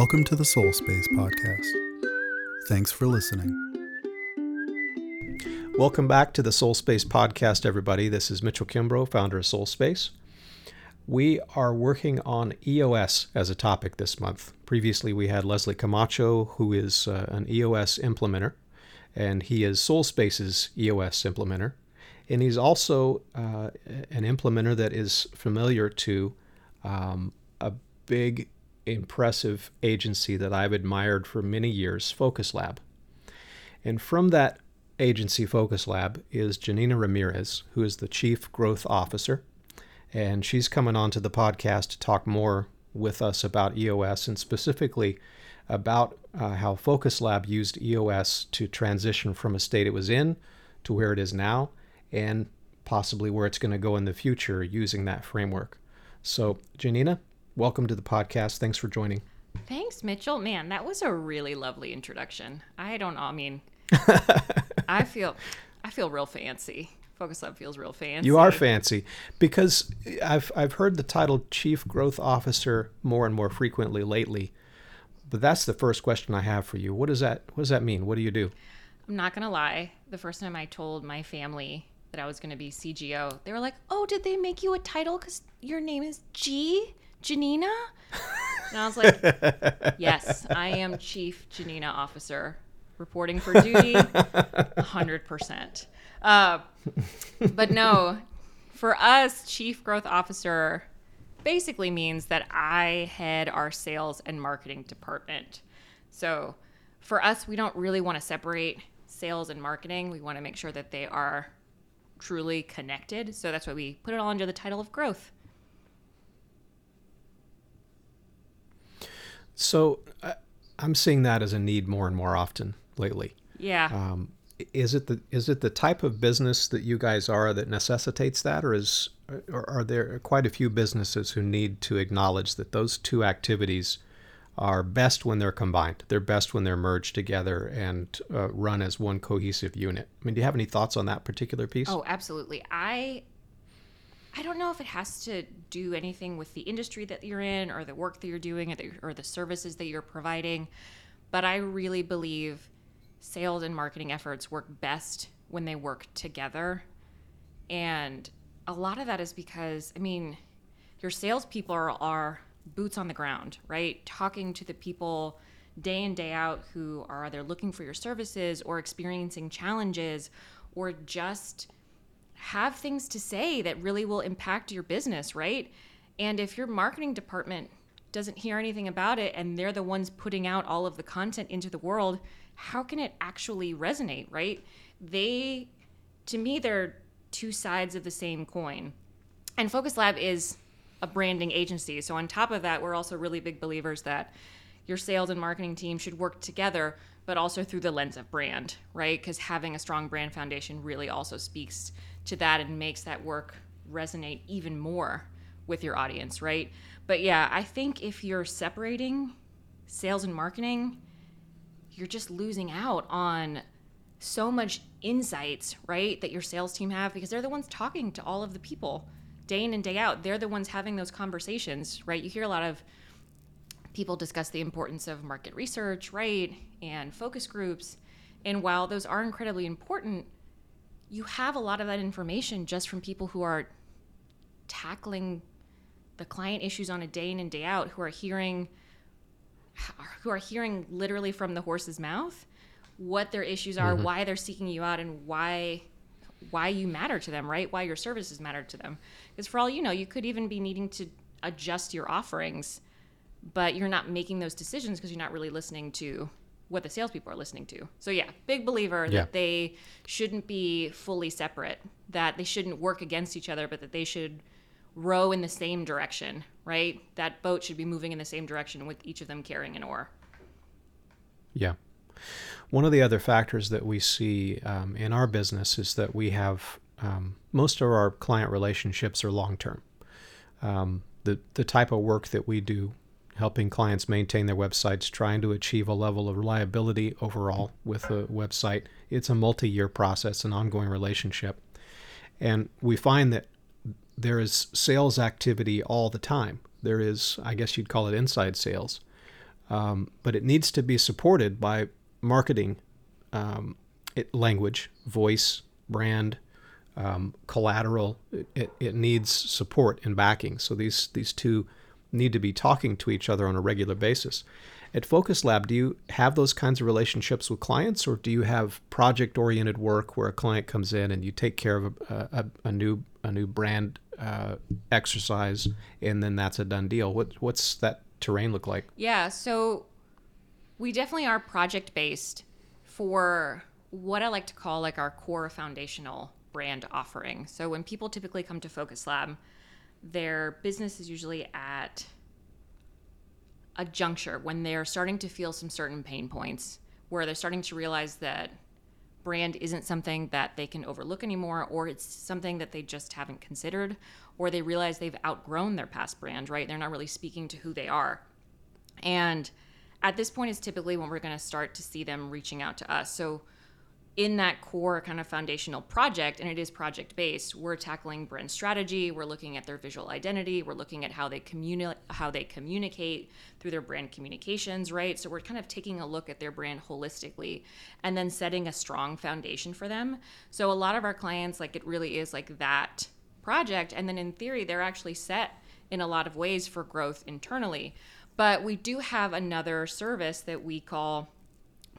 Welcome to the Soul Space Podcast. Thanks for listening. Welcome back to the Soul Space Podcast, everybody. This is Mitchell Kimbrough, founder of Soul Space. We are working on EOS as a topic this month. Previously, we had Leslie Camacho, who is uh, an EOS implementer, and he is Soul Space's EOS implementer. And he's also uh, an implementer that is familiar to um, a big, impressive agency that I've admired for many years, Focus Lab. And from that agency, Focus Lab, is Janina Ramirez, who is the Chief Growth Officer and she's coming on to the podcast to talk more with us about EOS and specifically about uh, how Focus Lab used EOS to transition from a state it was in to where it is now and possibly where it's going to go in the future using that framework. So, Janina, welcome to the podcast. Thanks for joining. Thanks, Mitchell. Man, that was a really lovely introduction. I don't know. I mean, I feel I feel real fancy. Focus Lab feels real fancy. You are fancy because I've I've heard the title Chief Growth Officer more and more frequently lately. But that's the first question I have for you. What does that what does that mean? What do you do? I'm not gonna lie. The first time I told my family that I was gonna be CGO, they were like, "Oh, did they make you a title because your name is G, Janina?" and I was like, "Yes, I am Chief Janina Officer, reporting for duty, hundred percent." Uh, but no, for us, chief growth officer basically means that I head our sales and marketing department. So for us, we don't really want to separate sales and marketing. We want to make sure that they are truly connected. So that's why we put it all under the title of growth. So I'm seeing that as a need more and more often lately. Yeah. Um, is it the is it the type of business that you guys are that necessitates that, or is or are there quite a few businesses who need to acknowledge that those two activities are best when they're combined? They're best when they're merged together and uh, run as one cohesive unit. I mean, do you have any thoughts on that particular piece? Oh, absolutely. I I don't know if it has to do anything with the industry that you're in, or the work that you're doing, or the, or the services that you're providing, but I really believe sales and marketing efforts work best when they work together. And a lot of that is because, I mean, your salespeople are, are boots on the ground, right? Talking to the people day in, day out who are either looking for your services or experiencing challenges or just have things to say that really will impact your business, right? And if your marketing department doesn't hear anything about it and they're the ones putting out all of the content into the world, how can it actually resonate, right? They, to me, they're two sides of the same coin. And Focus Lab is a branding agency. So, on top of that, we're also really big believers that your sales and marketing team should work together, but also through the lens of brand, right? Because having a strong brand foundation really also speaks to that and makes that work resonate even more with your audience, right? But yeah, I think if you're separating sales and marketing, you're just losing out on so much insights, right, that your sales team have because they're the ones talking to all of the people day in and day out. They're the ones having those conversations, right? You hear a lot of people discuss the importance of market research, right, and focus groups. And while those are incredibly important, you have a lot of that information just from people who are tackling the client issues on a day in and day out, who are hearing who are hearing literally from the horse's mouth what their issues are, mm-hmm. why they're seeking you out, and why why you matter to them, right? Why your services matter to them. Because for all you know, you could even be needing to adjust your offerings, but you're not making those decisions because you're not really listening to what the salespeople are listening to. So yeah, big believer yeah. that they shouldn't be fully separate, that they shouldn't work against each other, but that they should row in the same direction, right? That boat should be moving in the same direction with each of them carrying an oar. Yeah. One of the other factors that we see um, in our business is that we have um, most of our client relationships are long term. Um, the, the type of work that we do, helping clients maintain their websites, trying to achieve a level of reliability overall with the website, it's a multi year process, an ongoing relationship. And we find that there is sales activity all the time. There is, I guess you'd call it inside sales. um, but it needs to be supported by marketing um, it, language, voice, brand, um, collateral. It, it needs support and backing. So these these two need to be talking to each other on a regular basis. At Focus Lab, do you have those kinds of relationships with clients, or do you have project-oriented work where a client comes in and you take care of a, a, a new a new brand uh, exercise, and then that's a done deal? What what's that terrain look like? Yeah, so we definitely are project-based for what I like to call like our core foundational brand offering. So when people typically come to Focus Lab, their business is usually at a juncture when they're starting to feel some certain pain points where they're starting to realize that brand isn't something that they can overlook anymore or it's something that they just haven't considered or they realize they've outgrown their past brand right? They're not really speaking to who they are. And at this point is typically when we're going to start to see them reaching out to us. So in that core kind of foundational project, and it is project based, we're tackling brand strategy. We're looking at their visual identity. We're looking at how they communicate, how they communicate through their brand communications, right? So we're kind of taking a look at their brand holistically, and then setting a strong foundation for them. So a lot of our clients, like it really is like that project, and then in theory, they're actually set in a lot of ways for growth internally. But we do have another service that we call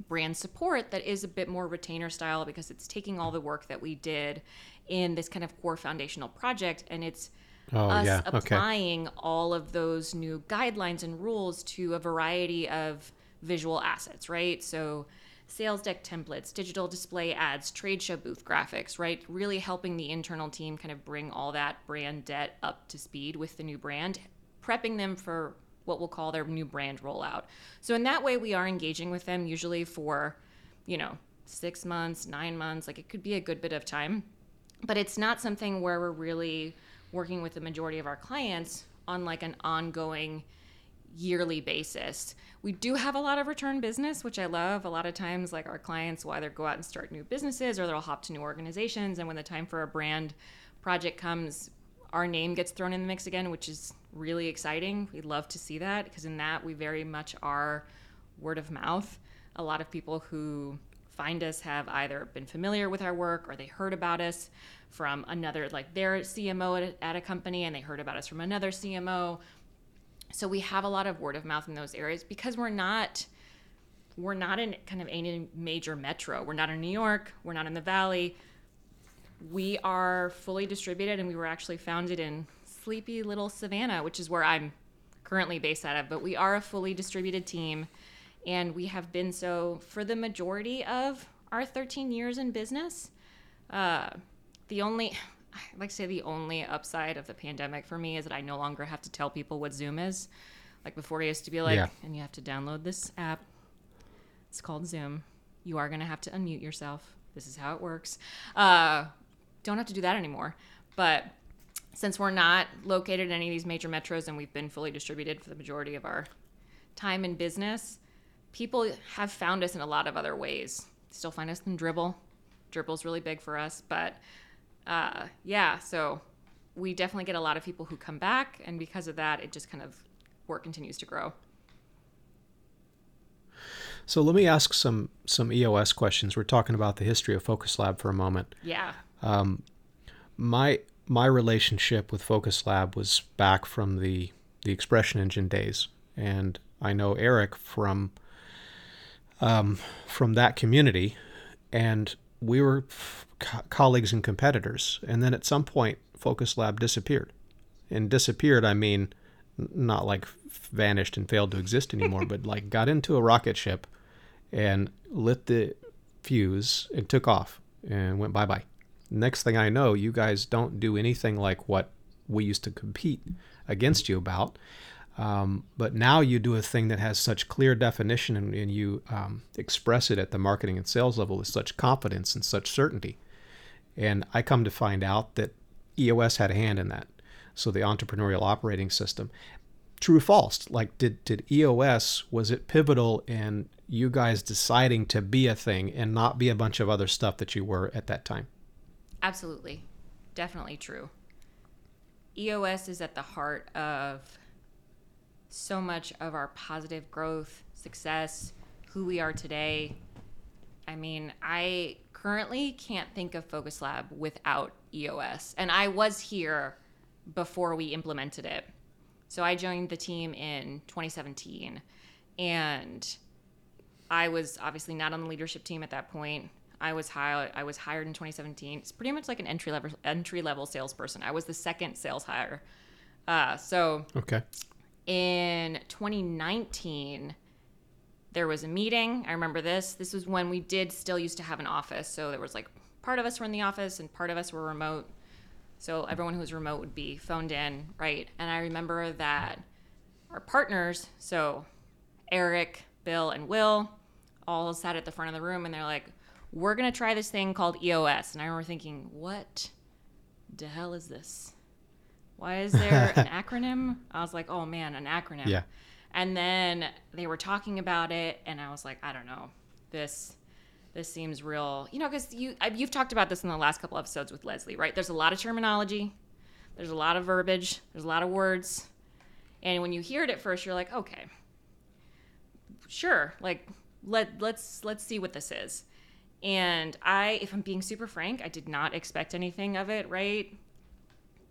brand support that is a bit more retainer style because it's taking all the work that we did in this kind of core foundational project and it's oh, us yeah. applying okay. all of those new guidelines and rules to a variety of visual assets, right? So sales deck templates, digital display ads, trade show booth graphics, right? Really helping the internal team kind of bring all that brand debt up to speed with the new brand, prepping them for what we'll call their new brand rollout. So in that way, we are engaging with them usually for, you know, six months, nine months. Like it could be a good bit of time, but it's not something where we're really working with the majority of our clients on like an ongoing yearly basis. We do have a lot of return business, which I love. A lot of times, like our clients will either go out and start new businesses or they'll hop to new organizations. And when the time for a brand project comes, our name gets thrown in the mix again, which is really exciting. We'd love to see that because in that we very much are word of mouth. A lot of people who find us have either been familiar with our work or they heard about us from another, like their CMO at, at a company and they heard about us from another CMO. So we have a lot of word of mouth in those areas because we're not we're not in kind of any major metro. We're not in New York. We're not in the Valley. We are fully distributed, and we were actually founded in sleepy little Savannah, which is where I'm currently based out of. But we are a fully distributed team, and we have been so for the majority of our 13 years in business. Uh, the only, I like to say, the only upside of the pandemic for me is that I no longer have to tell people what Zoom is. Like before, I used to be like, yeah. and you have to download this app. It's called Zoom. You are going to have to unmute yourself. This is how it works. Uh, don't have to do that anymore. But since we're not located in any of these major metros and we've been fully distributed for the majority of our time in business, people have found us in a lot of other ways. Still find us in Dribbble. Dribbble's really big for us, but uh, yeah, so we definitely get a lot of people who come back, and because of that, it just kind of work continues to grow. So let me ask some some EOS questions. We're talking about the history of Focus Lab for a moment. Yeah. Um, my my relationship with Focus Lab was back from the the Expression Engine days, and I know Eric from um, from that community, and we were co- colleagues and competitors. And then at some point, Focus Lab disappeared, and disappeared. I mean, not like vanished and failed to exist anymore, but like got into a rocket ship and lit the fuse and took off and went bye bye. Next thing I know, you guys don't do anything like what we used to compete against you about. Um, but now you do a thing that has such clear definition and, and you um, express it at the marketing and sales level with such confidence and such certainty. And I come to find out that EOS had a hand in that. So the entrepreneurial operating system. True or false? Like did did EOS was it pivotal in you guys deciding to be a thing and not be a bunch of other stuff that you were at that time? Absolutely. Definitely true. EOS is at the heart of so much of our positive growth, success, who we are today. I mean, I currently can't think of Focus Lab without EOS. And I was here before we implemented it. So I joined the team in 2017 and I was obviously not on the leadership team at that point. I was hired I was hired in 2017. It's pretty much like an entry level entry level salesperson. I was the second sales hire. Uh, so Okay. in 2019 there was a meeting i remember this this was when we did still used to have an office so there was like part of us were in the office and part of us were remote so everyone who was remote would be phoned in right and i remember that our partners so eric bill and will all sat at the front of the room and they're like we're going to try this thing called eos and i remember thinking what the hell is this why is there an acronym? I was like, oh man, an acronym. Yeah. And then they were talking about it, and I was like, I don't know, this this seems real. You know, because you I- you've talked about this in the last couple episodes with Leslie, right? There's a lot of terminology, there's a lot of verbiage, there's a lot of words, and when you hear it at first, you're like, okay, sure, like let let's let's see what this is. And I, if I'm being super frank, I did not expect anything of it, right?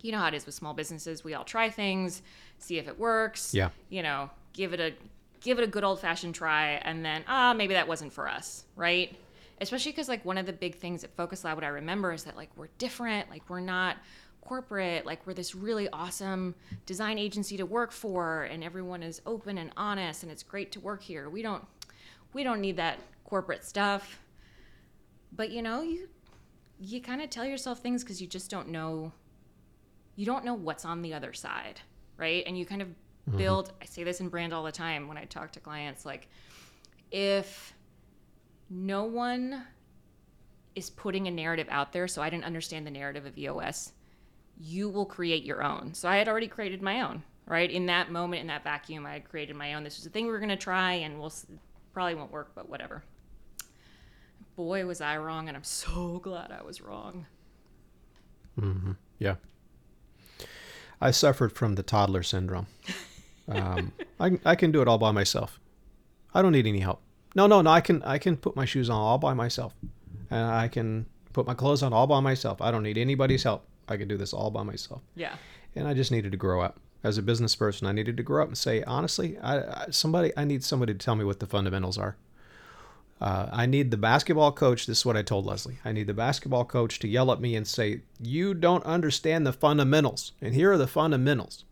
you know how it is with small businesses. We all try things, see if it works. Yeah. You know, give it a give it a good old fashioned try, and then ah, maybe that wasn't for us, right? Especially because like one of the big things at Focus Lab, what I remember is that like we're different, like we're not corporate, like we're this really awesome design agency to work for, and everyone is open and honest, and it's great to work here. We don't we don't need that corporate stuff, but you know you you kind of tell yourself things because you just don't know you don't know what's on the other side, right? And you kind of mm-hmm. build, I say this in brand all the time when I talk to clients like, if no one is putting a narrative out there, so I didn't understand the narrative of EOS, you will create your own. So I had already created my own, right? In that moment, in that vacuum, I had created my own. This was a thing we were going to try, and we'll probably won't work, but whatever. Boy, was I wrong, and I'm so glad I was wrong. Mm-hmm. Yeah. I suffered from the toddler syndrome. Um, I, I can do it all by myself. I don't need any help. No, no, no. I can I can put my shoes on all by myself, and I can put my clothes on all by myself. I don't need anybody's help. I can do this all by myself. Yeah. And I just needed to grow up as a business person. I needed to grow up and say honestly, I, I somebody I need somebody to tell me what the fundamentals are. Uh, I need the basketball coach. This is what I told Leslie. I need the basketball coach to yell at me and say, You don't understand the fundamentals. And here are the fundamentals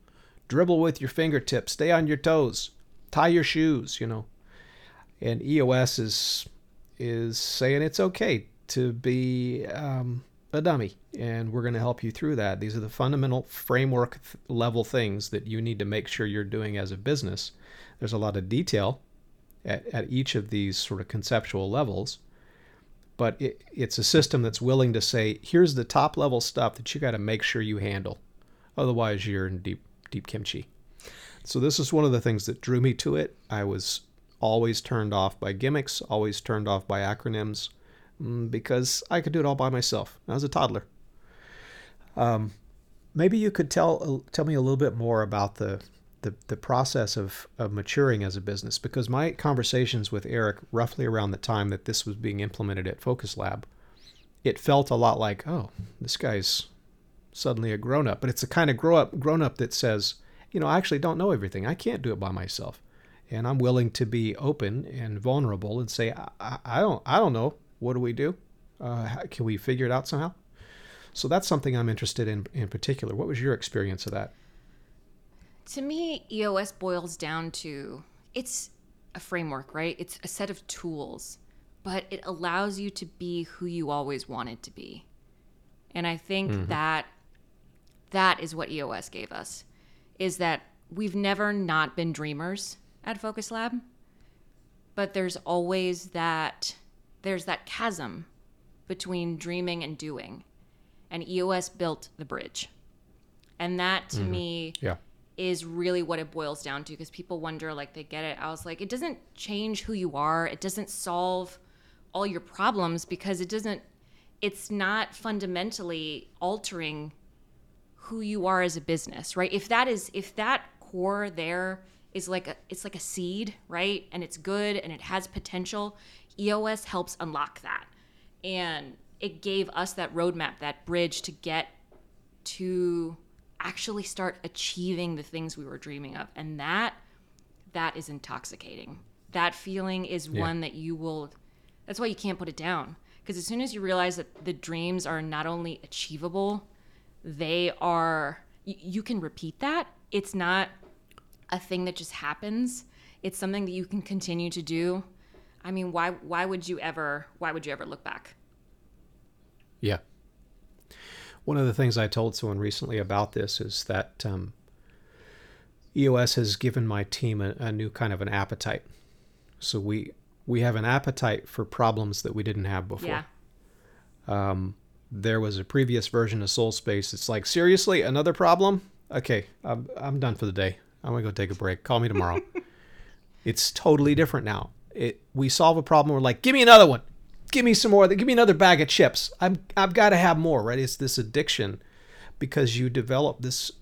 dribble with your fingertips, stay on your toes, tie your shoes, you know. And EOS is, is saying it's okay to be um, a dummy. And we're going to help you through that. These are the fundamental framework level things that you need to make sure you're doing as a business. There's a lot of detail at, at each of these sort of conceptual levels but it, it's a system that's willing to say here's the top level stuff that you got to make sure you handle. Otherwise you're in deep deep kimchi. So this is one of the things that drew me to it. I was always turned off by gimmicks always turned off by acronyms mm, because i could do it all by myself. I was a toddler. Um, maybe you could tell tell me a little bit more about the the, the process of, of maturing as a business because my conversations with Eric roughly around the time that this was being implemented at Focus Lab, it felt a lot like, oh, this guy's suddenly a grown up. But it's a kind of grow up grown up that says, you know, I actually don't know everything. I can't do it by myself. And I'm willing to be open and vulnerable and say, I, I, don't I don't know. What do we do? Uh, how, can we figure it out somehow? So that's something I'm interested in in particular. What was your experience of that? To me eos boils down to it's a framework right? It's a set of tools but it allows you to be who you always wanted to be. And i think mm-hmm. that that is what eos gave us is that we've never not been dreamers at focus lab but there's always that there's that chasm between dreaming and doing. And eos built the bridge. And that to mm-hmm. me Yeah. Is really what it boils down to because people wonder like they get it i was like it doesn't change who you are it doesn't solve all your problems because it doesn't it's not fundamentally altering who you are as a business right if that is if that core there is like a it's like a seed, right? And it's good and it has potential. EOS helps unlock that. And it gave us that roadmap, that bridge to get to actually start achieving the things we were dreaming of. And that that is intoxicating. That feeling is Yeah. one that you will that's why you can't put it down. Because as soon as you realize that the dreams are not only achievable, they are you, you can repeat that. It's not a thing that just happens. It's something that you can continue to do. I mean, why why would you ever why would you ever look back? Yeah. One of the things I told someone recently about this is that um, EOS has given my team a, a new kind of an appetite. So we we have an appetite for problems that we didn't have before. Yeah. There was a previous version of Soul Space. It's like seriously another problem. Okay, I'm, I'm done for the day. I'm gonna go take a break. Call me tomorrow. it's totally different now. It we solve a problem. We're like, give me another one. Give me some more. Give me another bag of chips. I'm I've got to have more. Right? It's this addiction because you develop this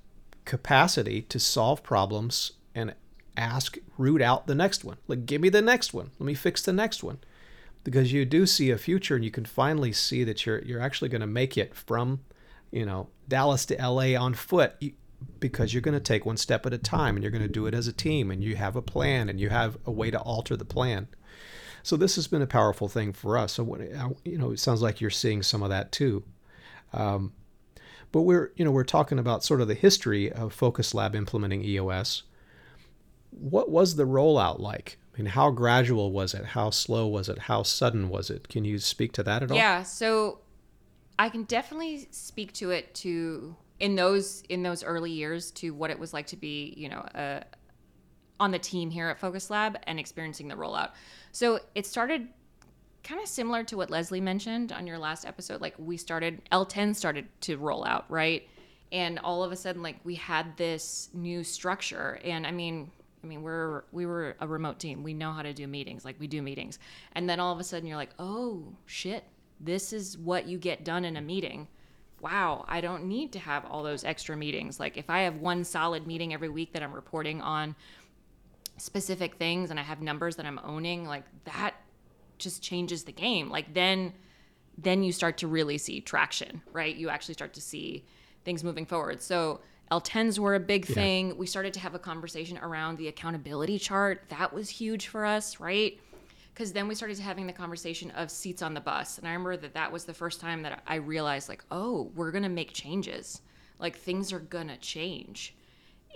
capacity to solve problems and ask, root out the next one. Like, give me the next one. Let me fix the next one. Because you do see a future and you can finally see that you're you're actually going to make it from, you know, Dallas to LA on foot. Because you're going to take one step at a time and you're going to do it as a team and you have a plan and you have a way to alter the plan. So this has been a powerful thing for us. So what, you know, it sounds like you're seeing some of that too. Um, but we're you know we're talking about sort of the history of Focus Lab implementing EOS. What was the rollout like? I mean, how gradual was it? How slow was it? How sudden was it? Can you speak to that at all? Yeah, so I can definitely speak to it to in those in those early years to what it was like to be, you know, uh, on the team here at Focus Lab and experiencing the rollout. So it started kind of similar to what Leslie mentioned on your last episode. Like we started L10 started to roll out, right? And all of a sudden, like we had this new structure. And I mean, I mean, we're we were a remote team. We know how to do meetings. Like we do meetings. And then all of a sudden, you're like, oh shit, this is what you get done in a meeting. Wow, I don't need to have all those extra meetings. Like if I have one solid meeting every week that I'm reporting on specific things and I have numbers that I'm owning, like that just changes the game. Like then then you start to really see traction, right? You actually start to see things moving forward. So L10s were a big thing. We started to have a conversation around the accountability chart. That was huge for us, right? Because then we started having the conversation of seats on the bus. And I remember that that was the first time that I realized, like, oh, we're going to make changes. Like, things are going to change.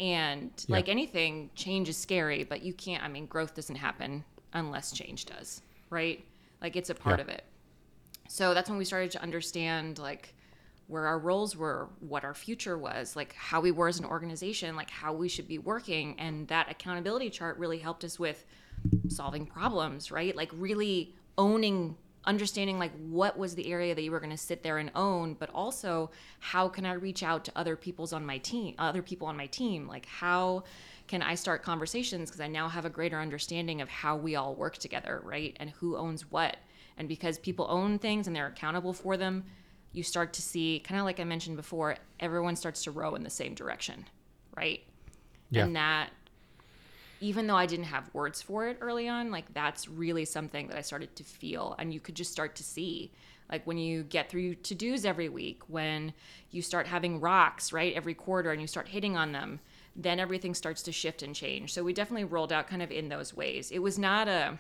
And like anything, change is scary, but you can't, I mean, growth doesn't happen unless change does, right? Like, it's a part Yeah. of it. So that's when we started to understand, like, where our roles were, what our future was, like how we were as an organization, like how we should be working. And that accountability chart really helped us with solving problems, right? Like really owning, understanding like what was the area that you were going to sit there and own, but also how can I reach out to other people's on my team, other people on my team? Like how can I start conversations because I now have a greater understanding of how we all work together, right? And who owns what. And because people own things and they're accountable for them, you start to see, kind of like I mentioned before, everyone starts to row in the same direction, right? Yeah. And that, even though I didn't have words for it early on, like that's really something that I started to feel. And you could just start to see, like when you get through to dos every week, when you start having rocks, right, every quarter and you start hitting on them, then everything starts to shift and change. So we definitely rolled out kind of in those ways. It was not a,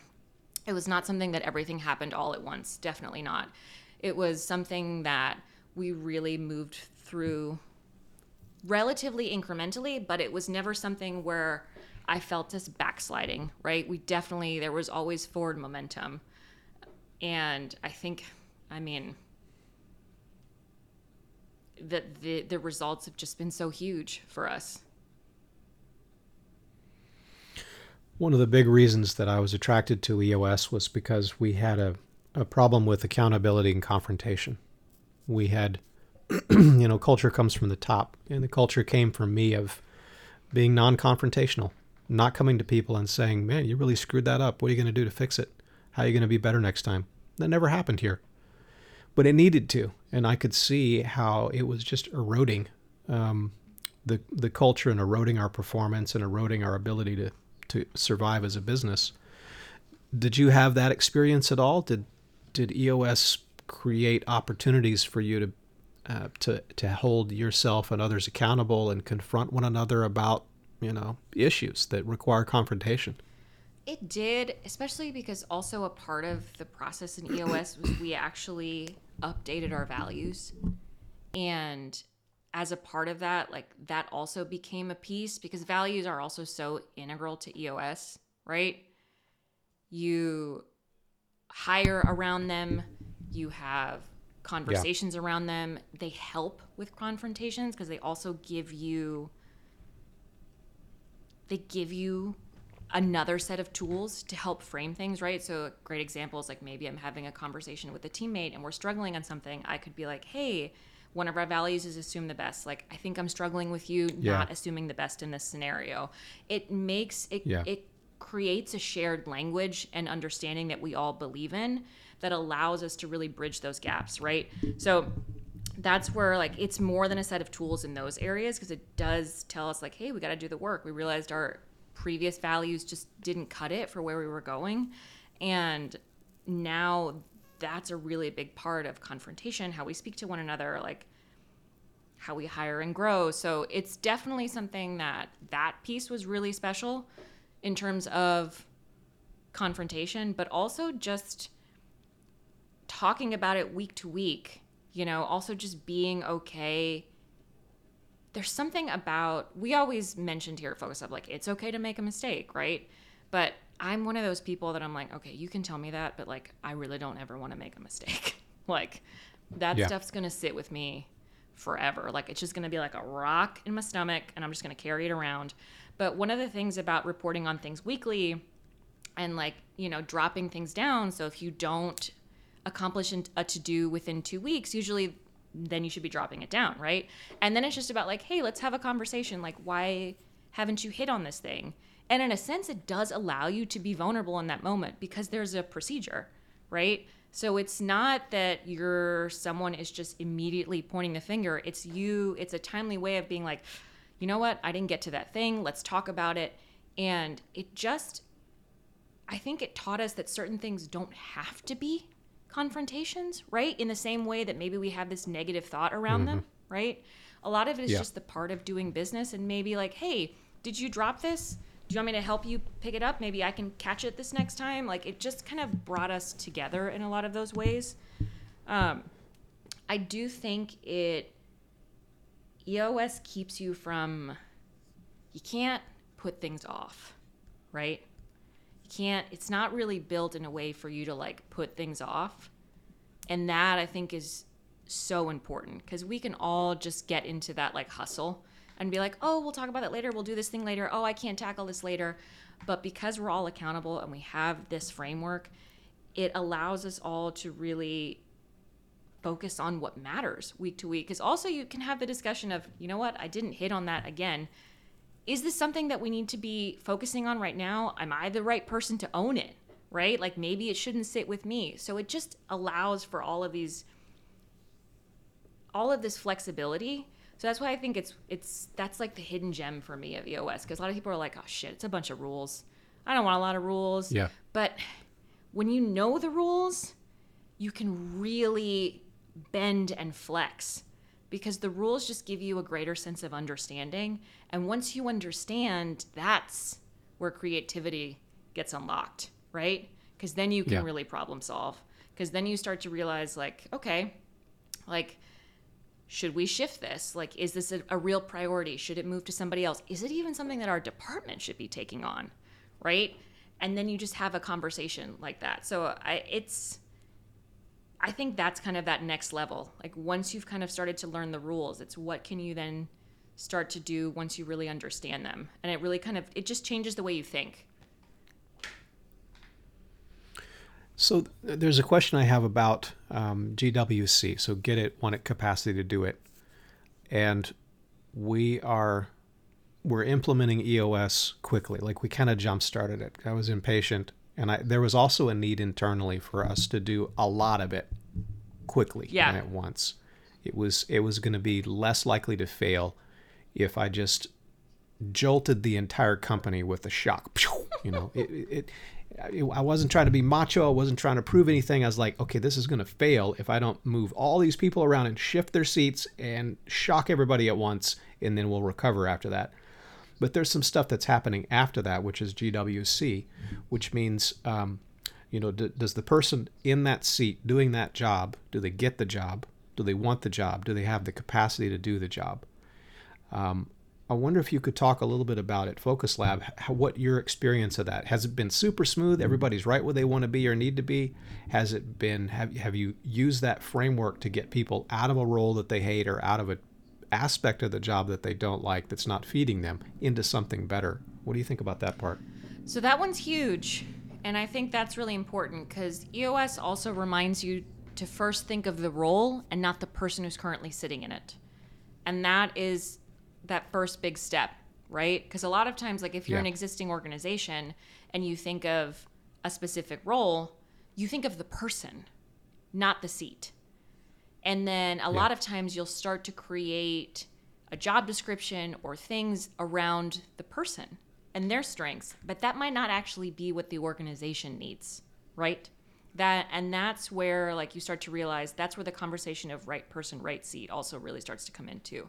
it was not something that everything happened all at once. Definitely not. It was something that we really moved through relatively incrementally, but it was never something where I felt us backsliding, right? We definitely, there was always forward momentum. And I think, I mean, that the, the results have just been so huge for us. One of the big reasons that I was attracted to EOS was because we had a, a problem with accountability and confrontation. We had, you know, culture comes from the top, and the culture came from me of being non confrontational, not coming to people and saying, man, you really screwed that up. What are you going to do to fix it? How are you going to be better next time? That never happened here. But it needed to. And I could see how it was just eroding um, the, the culture and eroding our performance and eroding our ability to, to survive as a business. Did you have that experience at all? Did did EOS create opportunities for you to uh, to to hold yourself and others accountable and confront one another about you know issues that require confrontation? It did, especially because also a part of the process in EOS was we actually updated our values. And as a part of that, like that also became a piece because values are also so integral to EOS, right? You hire around them, you have conversations yeah. around them. They help with confrontations because they also give you they give you another set of tools to help frame things, right? So, a great example is like maybe I'm having a conversation with a teammate and we're struggling on something. I could be like, hey, one of our values is assume the best. Like, I think I'm struggling with you, yeah. not assuming the best in this scenario. It makes it, yeah. it creates a shared language and understanding that we all believe in that allows us to really bridge those gaps, right? So, that's where like it's more than a set of tools in those areas because it does tell us like hey we got to do the work we realized our previous values just didn't cut it for where we were going. And now that's a really big part of confrontation, how we speak to one another, like how we hire and grow. So it's definitely something that that piece was really special in terms of confrontation, but also just talking about it week to week, you know, also just being okay there's something about we always mentioned here at Focus Lab like it's okay to make a mistake, right? But I'm one of those people that I'm like, okay, you can tell me that, but like I really don't ever want to make a mistake. like that yeah. stuff's gonna sit with me forever. Like it's just gonna be like a rock in my stomach, and I'm just gonna carry it around. But one of the things about reporting on things weekly and like you know dropping things down, so if you don't accomplish a to do within two weeks, usually then you should be dropping it down, right? And then it's just about like, hey, let's have a conversation. Like, why haven't you hit on this thing? And in a sense, it does allow you to be vulnerable in that moment because there's a procedure, right? So it's not that you're someone is just immediately pointing the finger. It's you, it's a timely way of being like, you know what? I didn't get to that thing. Let's talk about it. And it just, I think it taught us that certain things don't have to be confrontations, right? In the same way that maybe we have this negative thought around mm-hmm. them, right? A lot of it is yeah. just the part of doing business and maybe like, hey, did you drop this? Do you want me to help you pick it up? Maybe I can catch it this next time. Like it just kind of brought us together in a lot of those ways. Um, I do think it EOS keeps you from you can't put things off, right? Can't it's not really built in a way for you to like put things off. And that i think is so important because we can all just get into that like hustle and be like oh we'll talk about it later. We'll do this thing later. Oh i can't tackle this later. But because we're all accountable and we have this framework it allows us all to really focus on what matters week to week. Because also you can have the discussion of you know what? I didn't hit on that again is this something that we need to be focusing on right now? Am I the right person to own it? Right? Like maybe it shouldn't sit with me. So it just allows for all of these all of this flexibility. So that's why I think it's it's that's like the hidden gem for me of EOS because a lot of people are like, "Oh shit, it's a bunch of rules. I don't want a lot of rules." Yeah. But when you know the rules, you can really bend and flex because the rules just give you a greater sense of understanding. And once you understand, that's where creativity gets unlocked, right? Because then you can yeah. really problem solve. Because then you start to realize, like, okay, like, should we shift this? Like, is this a, a, real priority? Should it move to somebody else? Is it even something that our department should be taking on? Right? And then you just have a conversation like that. So I, it's, I think that's kind of that next level. Like once you've kind of started to learn the rules, it's what can you then start to do once you really understand them. And it really kind of it just changes the way you think. So there's a question I have about um, GWC. So get it, want it, capacity to do it, and we are we're implementing EOS quickly. Like we kind of jump started it. I was impatient and I, there was also a need internally for us to do a lot of it quickly yeah. and at once. It was it was going to be less likely to fail if I just jolted the entire company with a shock. You know, it, it, it, I wasn't trying to be macho. I wasn't trying to prove anything. I was like, okay, this is going to fail if I don't move all these people around and shift their seats and shock everybody at once, and then we'll recover after that. But there's some stuff that's happening after that, which is GWC, which means, um, you know, d- does the person in that seat doing that job, do they get the job? Do they want the job? Do they have the capacity to do the job? Um, I wonder if you could talk a little bit about it, Focus Lab, how, what your experience of that has it been super smooth? Everybody's right where they want to be or need to be. Has it been have have you used that framework to get people out of a role that they hate or out of an aspect of the job that they don't like that's not feeding them into something better? What do you think about that part? So that one's huge, and I think that's really important because EOS also reminds you to first think of the role and not the person who's currently sitting in it, and that is that first big step, right? Because a lot of times, like if you're Yeah. an existing organization and you think of a specific role, you think of the person, not the seat. And then a lot of times you'll start to create a job description or things around the person and their strengths, but that might not actually be what the organization needs, right? That and that's where like you start to realize that's where the conversation of right person, right seat also really starts to come into.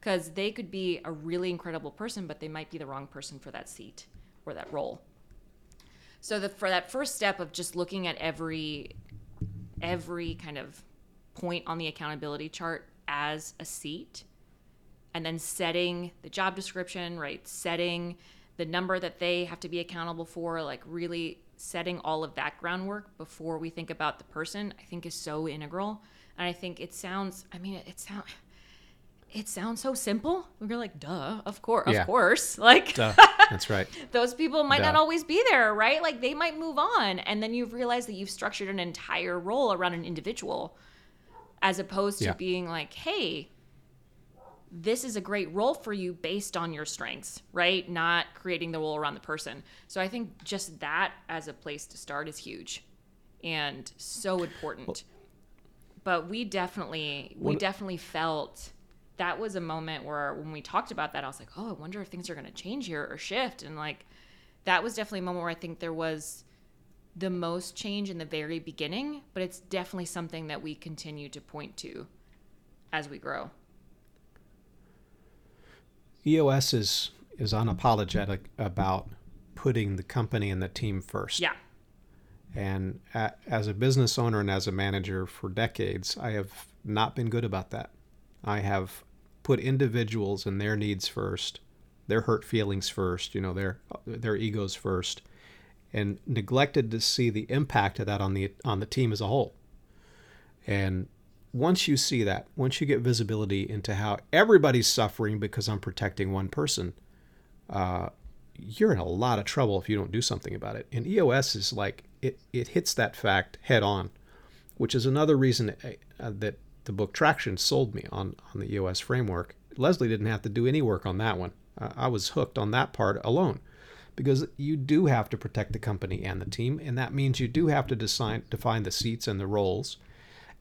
Cuz they could be a really incredible person, but they might be the wrong person for that seat or that role. So the for that first step of just looking at every every kind of point on the accountability chart as a seat and then setting the job description, right? Setting the number that they have to be accountable for, like really setting all of that groundwork before we think about the person, I think is so integral. And I think it sounds, I mean, it, it sounds. It sounds so simple. We were like, duh, of course, Yeah. of course. Like Duh. That's right. those people might not always be there, right? Like they might move on. And then you realize that you've structured an entire role around an individual as opposed to Yeah. being like, hey, this is a great role for you based on your strengths, right? Not creating the role around the person. So I think just that as a place to start is huge and so important. but we definitely we One- definitely felt that was a moment where when we talked about that, I was like, oh, I wonder if things are going to change here or shift. And like, that was definitely a moment where I think there was the most change in the very beginning, but it's definitely something that we continue to point to as we grow. EOS is is unapologetic about putting the company and the team first. Yeah. And a, as a business owner and as a manager for decades, I have not been good about that. I have put individuals and their needs first, their hurt feelings first, you know, their their egos first, and neglected to see the impact of that on the on the team as a whole. And once you see that, once you get visibility into how everybody's suffering because I'm protecting one person, uh, you're in a lot of trouble if you don't do something about it. And EOS is like it it hits that fact head on, which is another reason uh, that the book Traction sold me on on the EOS framework. Leslie didn't have to do any work on that one. Uh, I was hooked on that part alone. Because you do have to protect the company and the team, and that means you do have to design, define the seats and the roles,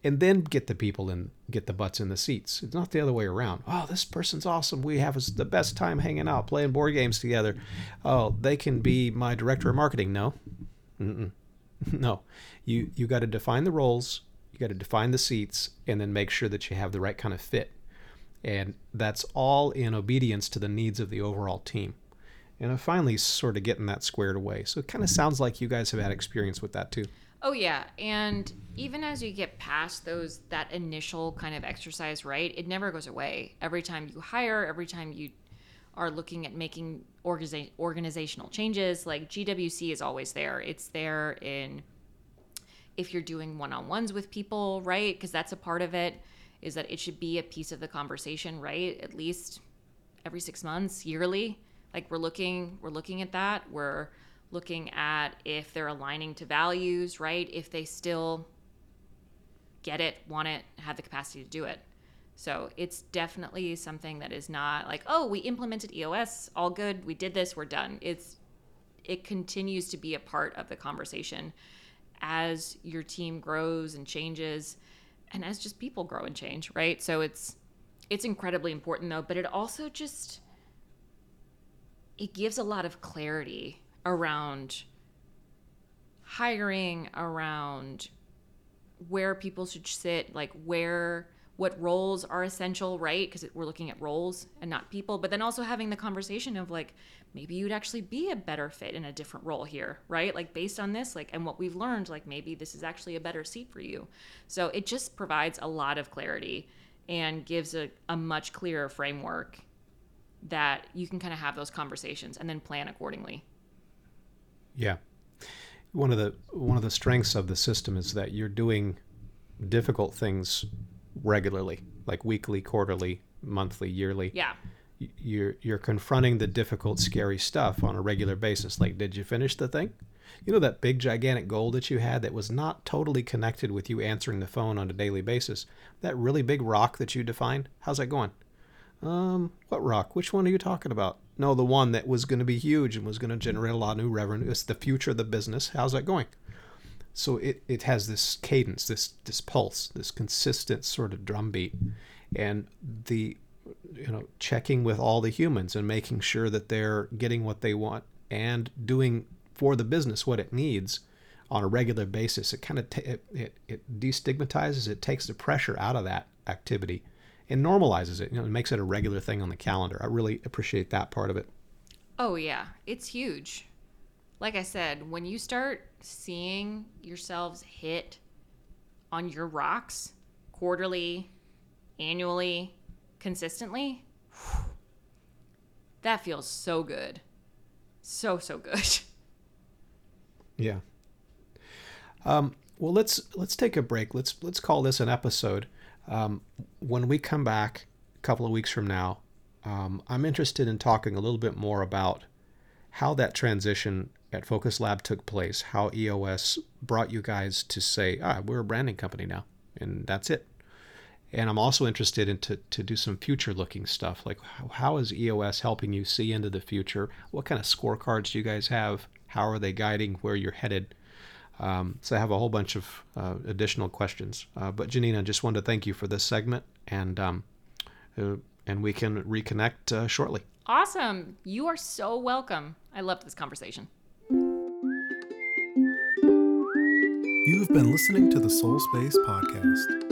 and then get the people in, get the butts in the seats. It's not the other way around. Oh, this person's awesome. We have the best time hanging out, playing board games together. Oh, they can be my director of marketing. No, Mm-mm. no. You you got to define the roles. You got to define the seats, and then make sure that you have the right kind of fit. And that's all in obedience to the needs of the overall team. And I'm finally sort of getting that squared away. So it kind of sounds like you guys have had experience with that too. Oh yeah, and even as you get past those that initial kind of exercise, right? It never goes away. Every time you hire, every time you are looking at making organiza- organizational changes, like GWC is always there. It's there in if you're doing one-on-ones with people, right? Because that's a part of it is that it should be a piece of the conversation, right? At least every 6 months, yearly. Like we're looking we're looking at that. We're looking at if they're aligning to values, right? If they still get it, want it, have the capacity to do it. So it's definitely something that is not like, oh, we implemented EOS, all good, we did this, we're done. It's it continues to be a part of the conversation as your team grows and changes and as just people grow and change, right? So it's it's incredibly important though, but it also just it gives a lot of clarity around hiring, around where people should sit, like where what roles are essential, right? Because we're looking at roles and not people, but then also having the conversation of like maybe you'd actually be a better fit in a different role here, right? Like based on this, like and what we've learned, like maybe this is actually a better seat for you. So it just provides a lot of clarity and gives a, a much clearer framework that you can kind of have those conversations and then plan accordingly. Yeah. One of the one of the strengths of the system is that you're doing difficult things regularly, like weekly, quarterly, monthly, yearly. Yeah. You're you're confronting the difficult, scary stuff on a regular basis. Like, did you finish the thing? You know that big gigantic goal that you had that was not totally connected with you answering the phone on a daily basis. That really big rock that you defined. How's that going? Um, what rock? Which one are you talking about? No, the one that was going to be huge and was going to generate a lot of new revenue. It's the future of the business. How's that going? So it, it has this cadence, this this pulse, this consistent sort of drumbeat, and the you know checking with all the humans and making sure that they're getting what they want and doing for the business what it needs on a regular basis. It kind of t- it, it, it destigmatizes, it takes the pressure out of that activity and normalizes it. You know, it makes it a regular thing on the calendar. I really appreciate that part of it. Oh yeah, it's huge. Like I said, when you start seeing yourselves hit on your rocks quarterly, annually, consistently, that feels so good. So so good. Yeah. Um, well, let's let's take a break. Let's let's call this an episode. Um, when we come back a couple of weeks from now, um, I'm interested in talking a little bit more about how that transition at Focus Lab took place, how EOS brought you guys to say, ah, we're a branding company now, and that's it. And I'm also interested in to, to do some future looking stuff, like how, how is EOS helping you see into the future? What kind of scorecards do you guys have? How are they guiding where you're headed? Um, so I have a whole bunch of uh, additional questions. Uh, but Janina, just wanted to thank you for this segment, and um, uh, and we can reconnect uh, shortly. Awesome. You are so welcome. I loved this conversation. You've been listening to the Soul Space Podcast.